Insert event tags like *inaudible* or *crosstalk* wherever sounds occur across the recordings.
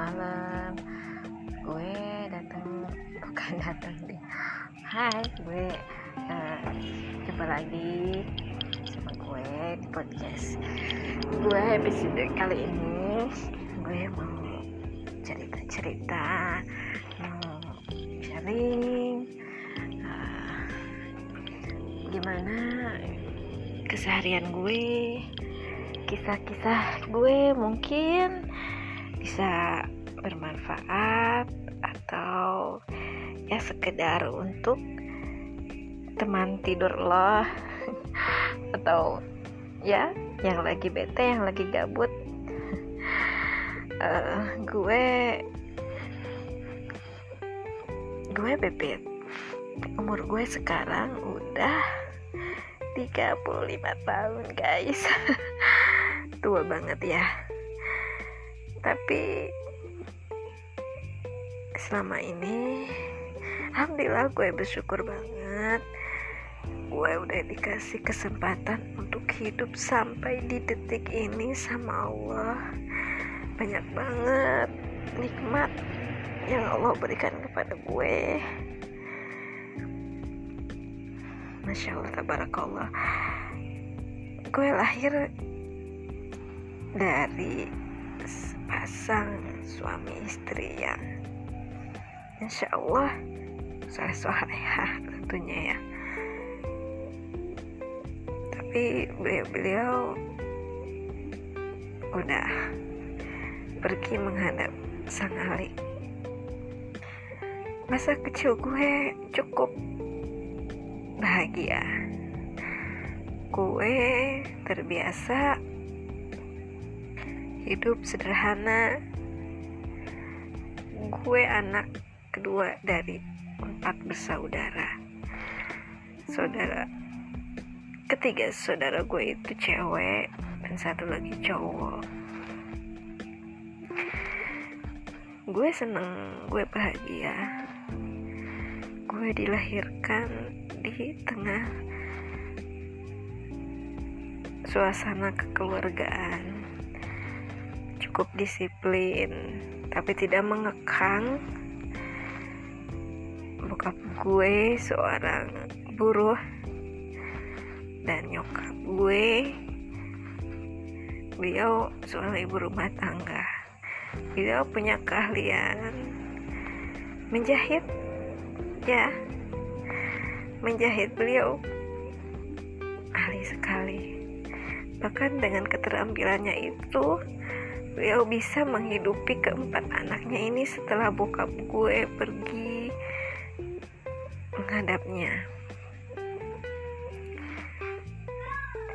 malam. Gue datang *laughs* bukan datang deh hai gue uh, coba lagi sama gue di podcast gue episode kali ini. Gue mau cerita cerita mau sharing uh, gimana keseharian gue kisah-kisah gue mungkin bisa bermanfaat atau ya sekedar untuk teman tidur lo *laughs* atau ya yang lagi bete yang lagi gabut. Uh, gue gue bebet. Umur gue sekarang udah 35 tahun guys. *laughs* Tua banget ya tapi selama ini alhamdulillah gue bersyukur banget. Gue udah dikasih kesempatan untuk hidup sampai di detik ini sama Allah. Banyak banget nikmat yang Allah berikan kepada gue. Masya Allah tabarakallah. Gue lahir dari sepasang suami istri yang insya Allah soleh solehah tentunya ya. Tapi beliau-beliau udah pergi menghadap sang alik masa kecil gue cukup bahagia. Gue terbiasa hidup sederhana. Gue anak kedua dari empat bersaudara. Saudara ketiga saudara gue itu cewek dan satu lagi cowok. Gue seneng gue bahagia. Gue dilahirkan di tengah suasana kekeluargaan cukup disiplin tapi tidak mengekang bokap gue seorang buruh dan nyokap gue. Beliau seorang ibu rumah tangga. Beliau punya keahlian menjahit ya. Menjahit beliau ahli sekali. Bahkan dengan keterampilannya itu beliau bisa menghidupi keempat anaknya ini setelah bokap gue pergi menghadapnya.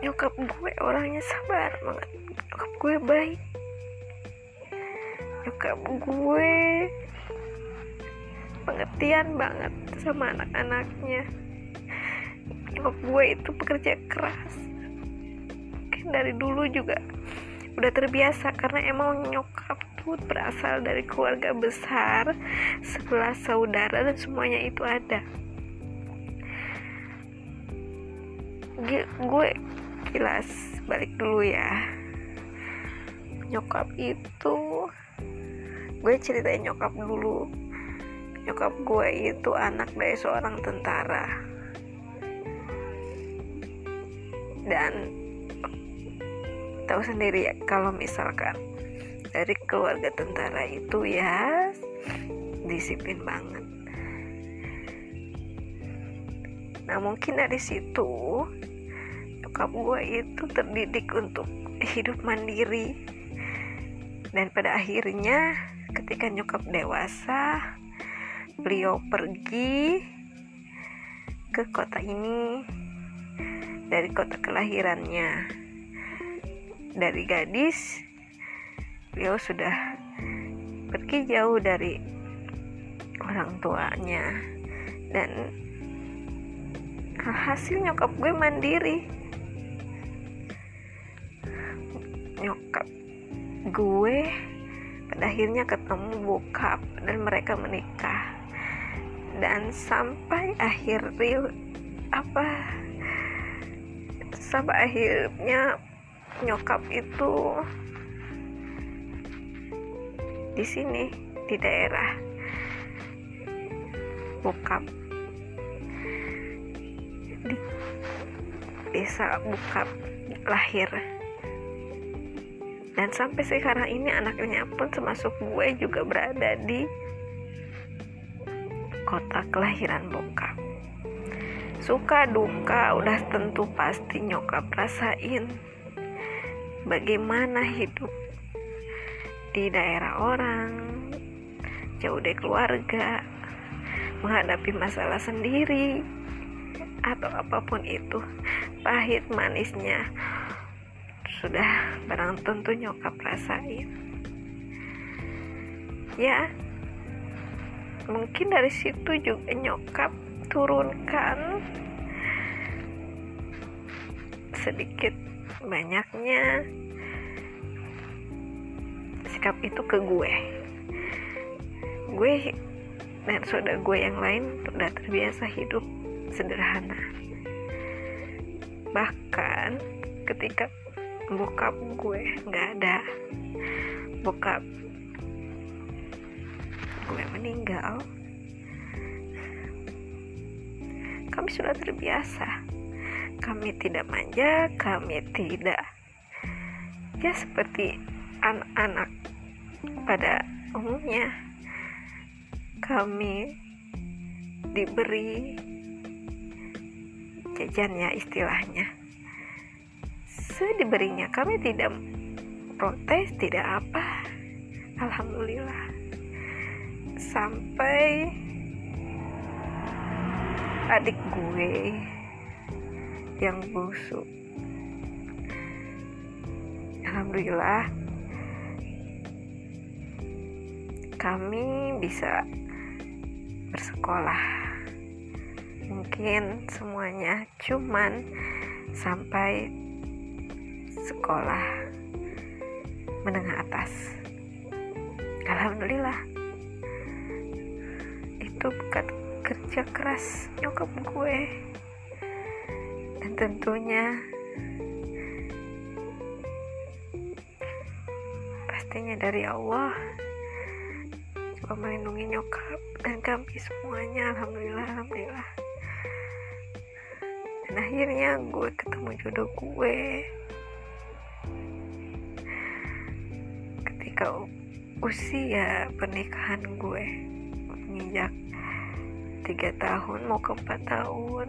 Nyokap gue orangnya sabar banget. Nyokap gue baik. Nyokap gue pengertian banget sama anak-anaknya. Nyokap gue itu pekerja keras. Mungkin dari dulu juga udah terbiasa karena emang nyokap tuh berasal dari keluarga besar sebelah saudara dan semuanya itu ada. Gue kilas balik dulu ya. Nyokap itu gue ceritain nyokap dulu. Nyokap gue itu anak dari seorang tentara. Dan tahu sendiri ya kalau misalkan dari keluarga tentara itu ya disiplin banget. Nah mungkin dari situ nyokap gue itu terdidik untuk hidup mandiri. Dan pada akhirnya ketika nyokap dewasa beliau pergi ke kota ini dari kota kelahirannya dari gadis beliau sudah pergi jauh dari orang tuanya. Dan hasil nyokap gue mandiri. Nyokap gue pada akhirnya ketemu bokap dan mereka menikah. Dan sampai akhir apa sampai akhirnya nyokap itu di sini di daerah Bukap di desa Bukap lahir. Dan sampai sekarang ini anaknya pun termasuk gue juga berada di kota kelahiran bokap. Suka duka udah tentu pasti nyokap rasain bagaimana hidup di daerah orang jauh dari keluarga menghadapi masalah sendiri atau apa pun itu. Pahit manisnya sudah barang tentu nyokap rasain. Ya mungkin dari situ juga nyokap turunkan sedikit banyaknya sikap itu ke gue. Gue dan saudara gue yang lain udah terbiasa hidup sederhana. Bahkan ketika bokap gue nggak ada bokap gue meninggal kami sudah terbiasa kami tidak manja kami tidak. Ya seperti anak-anak pada umumnya. Kami diberi jajannya istilahnya. Diberinya kami tidak protes tidak apa. Alhamdulillah. Sampai adik gue yang busuk alhamdulillah kami bisa bersekolah. Mungkin semuanya cuman sampai sekolah menengah atas. Alhamdulillah itu bukan kerja keras nyokap gue tentunya. Pastinya dari Allah. Coba melindungi nyokap dan kami semuanya. Alhamdulillah Alhamdulillah. Dan akhirnya gue ketemu jodoh gue. Ketika usia pernikahan gue menginjak tiga tahun mau ke empat tahun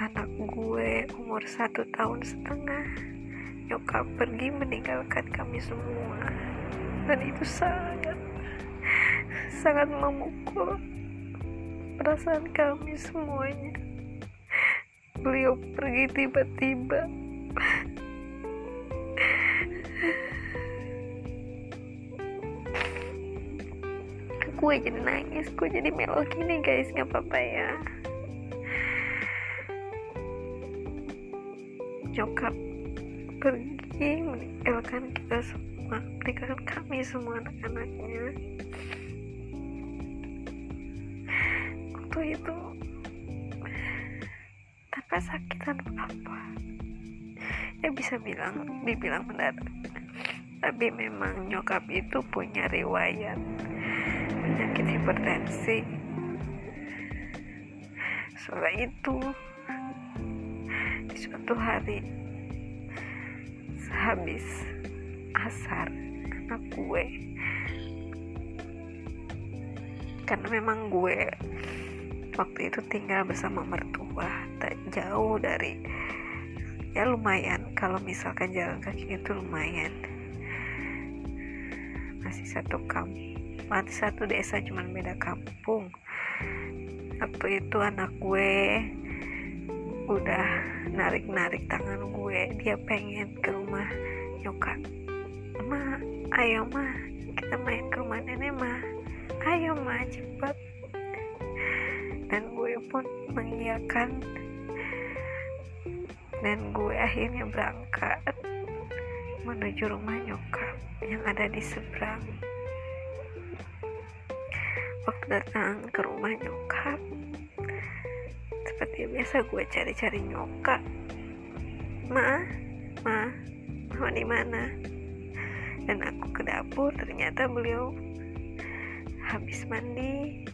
anak gue umur satu tahun setengah. Nyokap pergi meninggalkan kami semua. Dan itu sangat sangat memukul perasaan kami semuanya. Beliau pergi tiba-tiba. Gue jadi nangis gue jadi melo gini guys. Nggak apa-apa ya nyokap pergi meninggalkan kita semua. Meninggalkan kami semua anak-anaknya. Waktu itu tanpa sakit tanpa apa ya bisa bilang dibilang mendadak tapi memang nyokap itu punya riwayat. Penyakit hipertensi soal itu suatu hari sehabis asar anak gue karena memang gue waktu itu tinggal bersama mertua tak jauh dari ya lumayan. Kalau misalkan jalan kaki itu lumayan. Masih satu kampung mati satu desa cuman beda kampung. Waktu itu anak gue udah narik-narik tangan gue. Dia pengen ke rumah nyokap. Ma ayo ma. Kita main ke rumah nenek ma. Ayo ma cepet. Dan gue pun mengiyakan. Dan gue akhirnya berangkat menuju rumah nyokap yang ada di seberang. Waktu datang ke rumah nyokap seperti biasa gue cari-cari nyokap ma ma ma di mana? Dan aku ke dapur ternyata beliau habis mandi.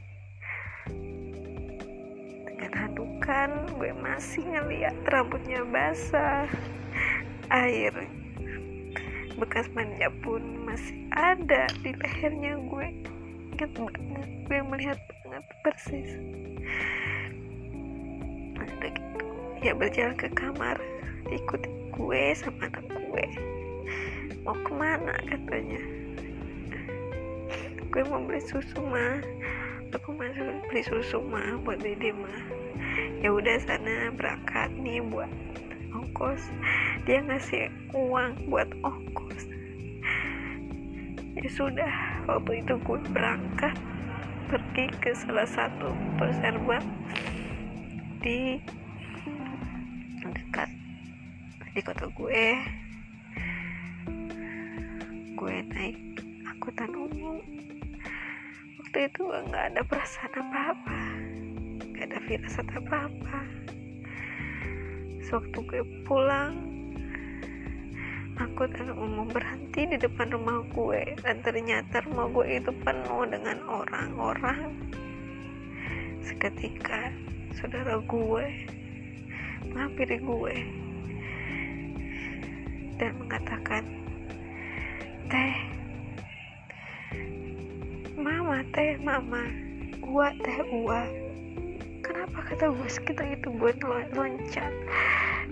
Dengan handukan gue masih ngeliat rambutnya basah. Air bekas mandinya pun masih ada di lehernya gue. Inget banget gue melihat banget persis udah gitu ya berjalan ke kamar ikuti gue sama anak gue. Mau ke mana? Katanya. Gue mau beli susu mah aku masuk beli susu mah buat dede mah ya udah sana berangkat nih buat ongkos. Dia ngasih uang buat ongkos. Ya sudah waktu itu gue berangkat pergi ke salah satu pasar di dekat di kota gue. Gue naik angkutan umum. Waktu itu nggak ada perasaan apa-apa. Nggak ada firasat apa-apa. Sewaktu gue pulang angkutan umum berhenti di depan rumah gue. Dan ternyata rumah gue itu penuh dengan orang-orang. Seketika saudara gue menghampiri gue. Dan mengatakan teh mama teh mama gua teh gua. Kenapa kata gue sekitar itu gue loncat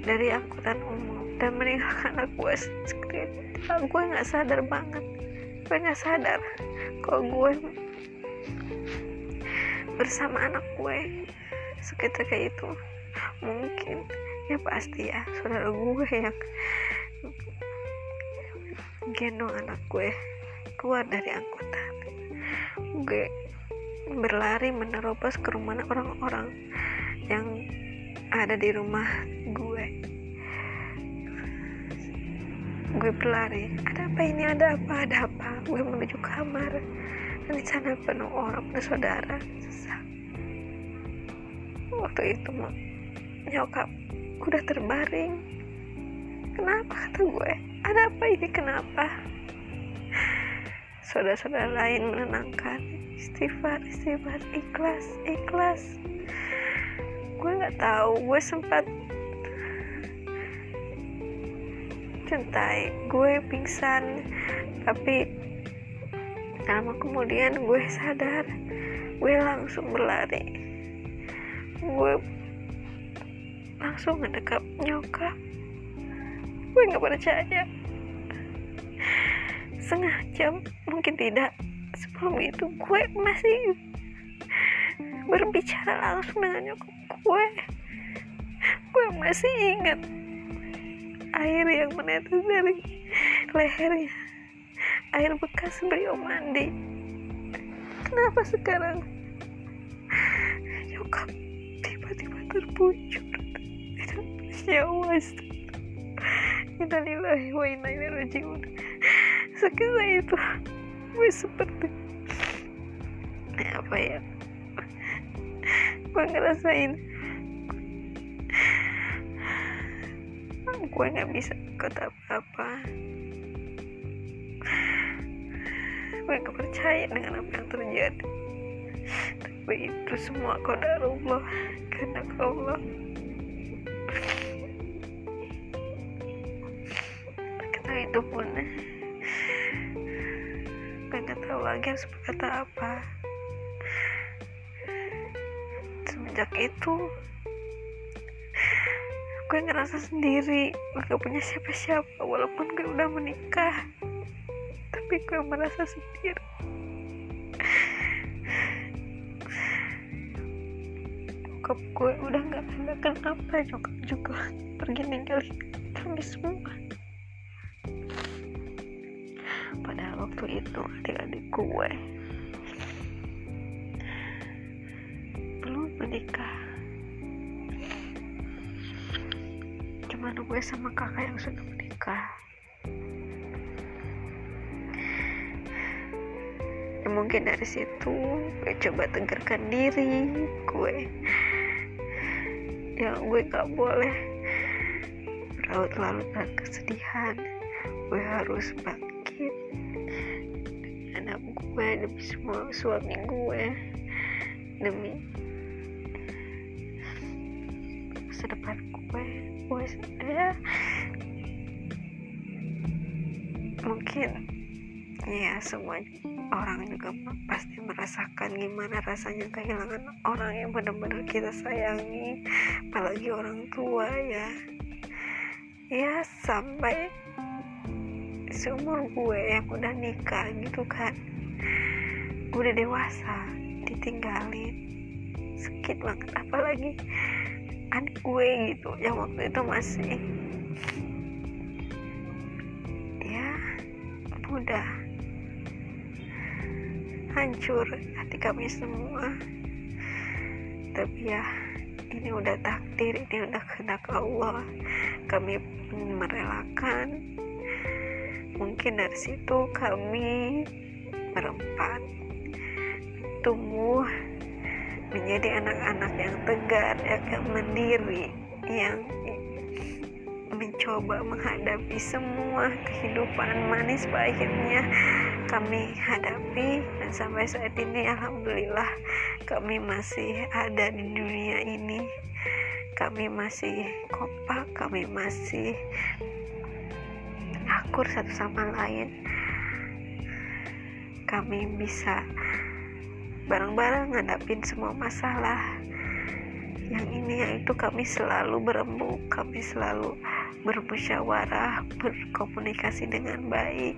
dari angkutan umum dan meninggalkan anak gue sekitar gue nggak sadar banget. Gue nggak sadar kalau gue bersama anak gue sekitar kayak itu. Mungkin. Ya pasti ya saudara gue yang gendong anak gue keluar dari angkutan gue berlari menerobos ke rumah orang-orang yang ada di rumah gue. Gue berlari. Ada apa ini? Ada apa? Ada apa? Gue menuju kamar. Dan di sana penuh orang penuh saudara. Sesak waktu itu nyokap udah terbaring. Kenapa kata gue? Ada apa ini? Kenapa? Saudara-saudara lain menenangkan. Istighfar istighfar. Ikhlas ikhlas. Gue nggak tahu. Gue sempat cintai gue pingsan. Tapi lama kemudian gue sadar gue langsung berlari gue langsung ngedekap nyokap. Gue nggak percaya. Setengah jam mungkin tidak sebelum itu gue masih berbicara langsung dengan nyokap gue. Gue masih ingat air yang menetes dari lehernya air bekas beliau mandi. Kenapa sekarang? Nyokap tiba-tiba terpucuk ya Allah Innalillahi wa inna ilaihi rajiun. Sekitar itu gue seperti apa ya? Gue ngerasain. Gue nggak bisa kata apa-apa. Gue gak percaya dengan apa yang terjadi tapi itu semua kodar Allah. Karena Allah. Karena itu pun. Gak tahu lagi harus berkata apa. Semenjak itu gue ngerasa sendiri. Gak punya siapa-siapa walaupun gue udah menikah. Tapi gue merasa sendiri bokap gue udah gak ada kenapa nyokap juga. Pergi ninggalin kami semua. Padahal waktu itu adik-adik gue belum menikah. Cuman gue sama kakak yang sudah menikah. Ya mungkin dari situ gue coba tegarkan diri gue ya gue gak boleh. Berlarut-larut dengan kesedihan gue harus bangkit. Gue demi semua suami gue demi masa gue gue ya mungkin ya semua orang juga pasti merasakan gimana rasanya kehilangan orang yang benar-benar kita sayangi. Apalagi orang tua ya. Ya sampai seumur gue yang udah nikah gitu kan. Udah dewasa ditinggalin. Sakit banget. Apalagi adik gue gitu yang waktu itu masih ya muda hancur hati kami semua. Tapi ya ini udah takdir ini udah kehendak Allah. Kami merelakan. Mungkin dari situ kami berempat tumbuh menjadi anak-anak yang tegar yang mandiri yang mencoba menghadapi semua kehidupan manis pahitnya kami hadapi dan sampai saat ini alhamdulillah kami masih ada di dunia ini. Kami masih kompak kami masih akur satu sama lain. Kami bisa bareng-bareng ngadapin semua masalah. Yang ini yang itu kami selalu berembuk kami selalu bermusyawarah berkomunikasi dengan baik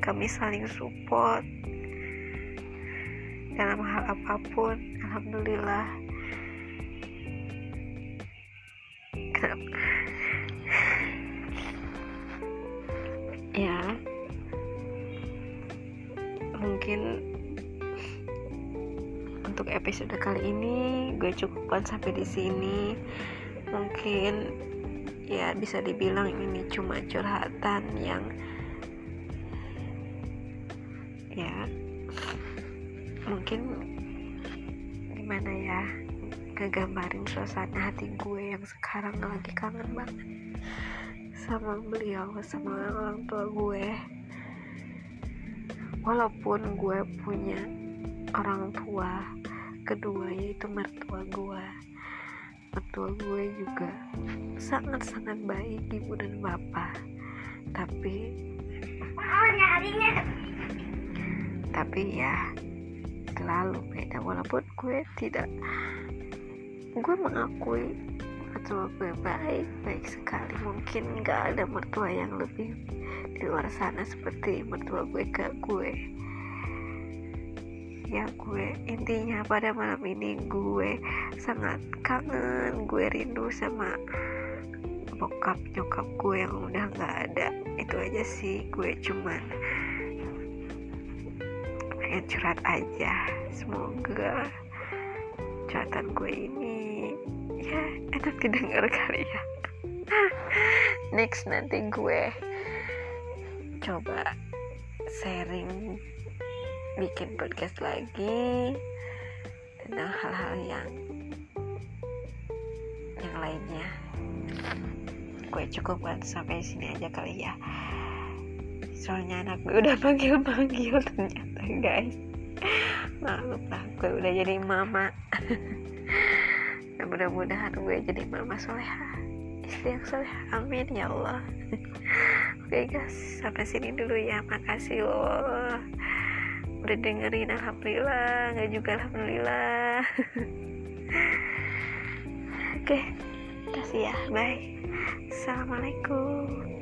kami saling support dalam hal apa pun. Alhamdulillah. *laughs* Ya. Mungkin untuk episode kali ini gue cukupkan sampai di sini. Mungkin ya bisa dibilang ini cuma curhatan yang ngegambarin suasana hati gue yang sekarang lagi kangen banget sama beliau sama orang tua gue. Walaupun gue punya orang tua kedua yaitu mertua gue. Mertua gue juga sangat-sangat baik ibu dan bapak. Tapi tapi ya selalu beda. Walaupun gue tidak gue mengakui mertua gue baik baik sekali. Mungkin gak ada mertua yang lebih di luar sana seperti mertua gue ke gue. Ya gue intinya pada malam ini gue sangat kangen gue rindu sama bokap nyokap gue yang udah gak ada. Itu aja sih gue cuman pengen curhat aja. Semoga curhatan gue ini. Ya enak didengar kali ya. *laughs* Next nanti gue coba sharing bikin podcast lagi tentang hal-hal yang yang lainnya. Gue cukupkan sampai sini aja kali ya. Soalnya anak gue udah *laughs* panggil-panggil ternyata guys maaf lah gue udah jadi mama. Dan *laughs* mudah-mudahan gue jadi mama soleha. Istri yang soleha. Amin ya Allah. *laughs* Oke okay, guys. Sampai sini dulu ya. Makasih loh. Udah dengerin alhamdulillah. Nggak juga alhamdulillah. *laughs* Oke. Okay, kasih ya. Bye. Assalamualaikum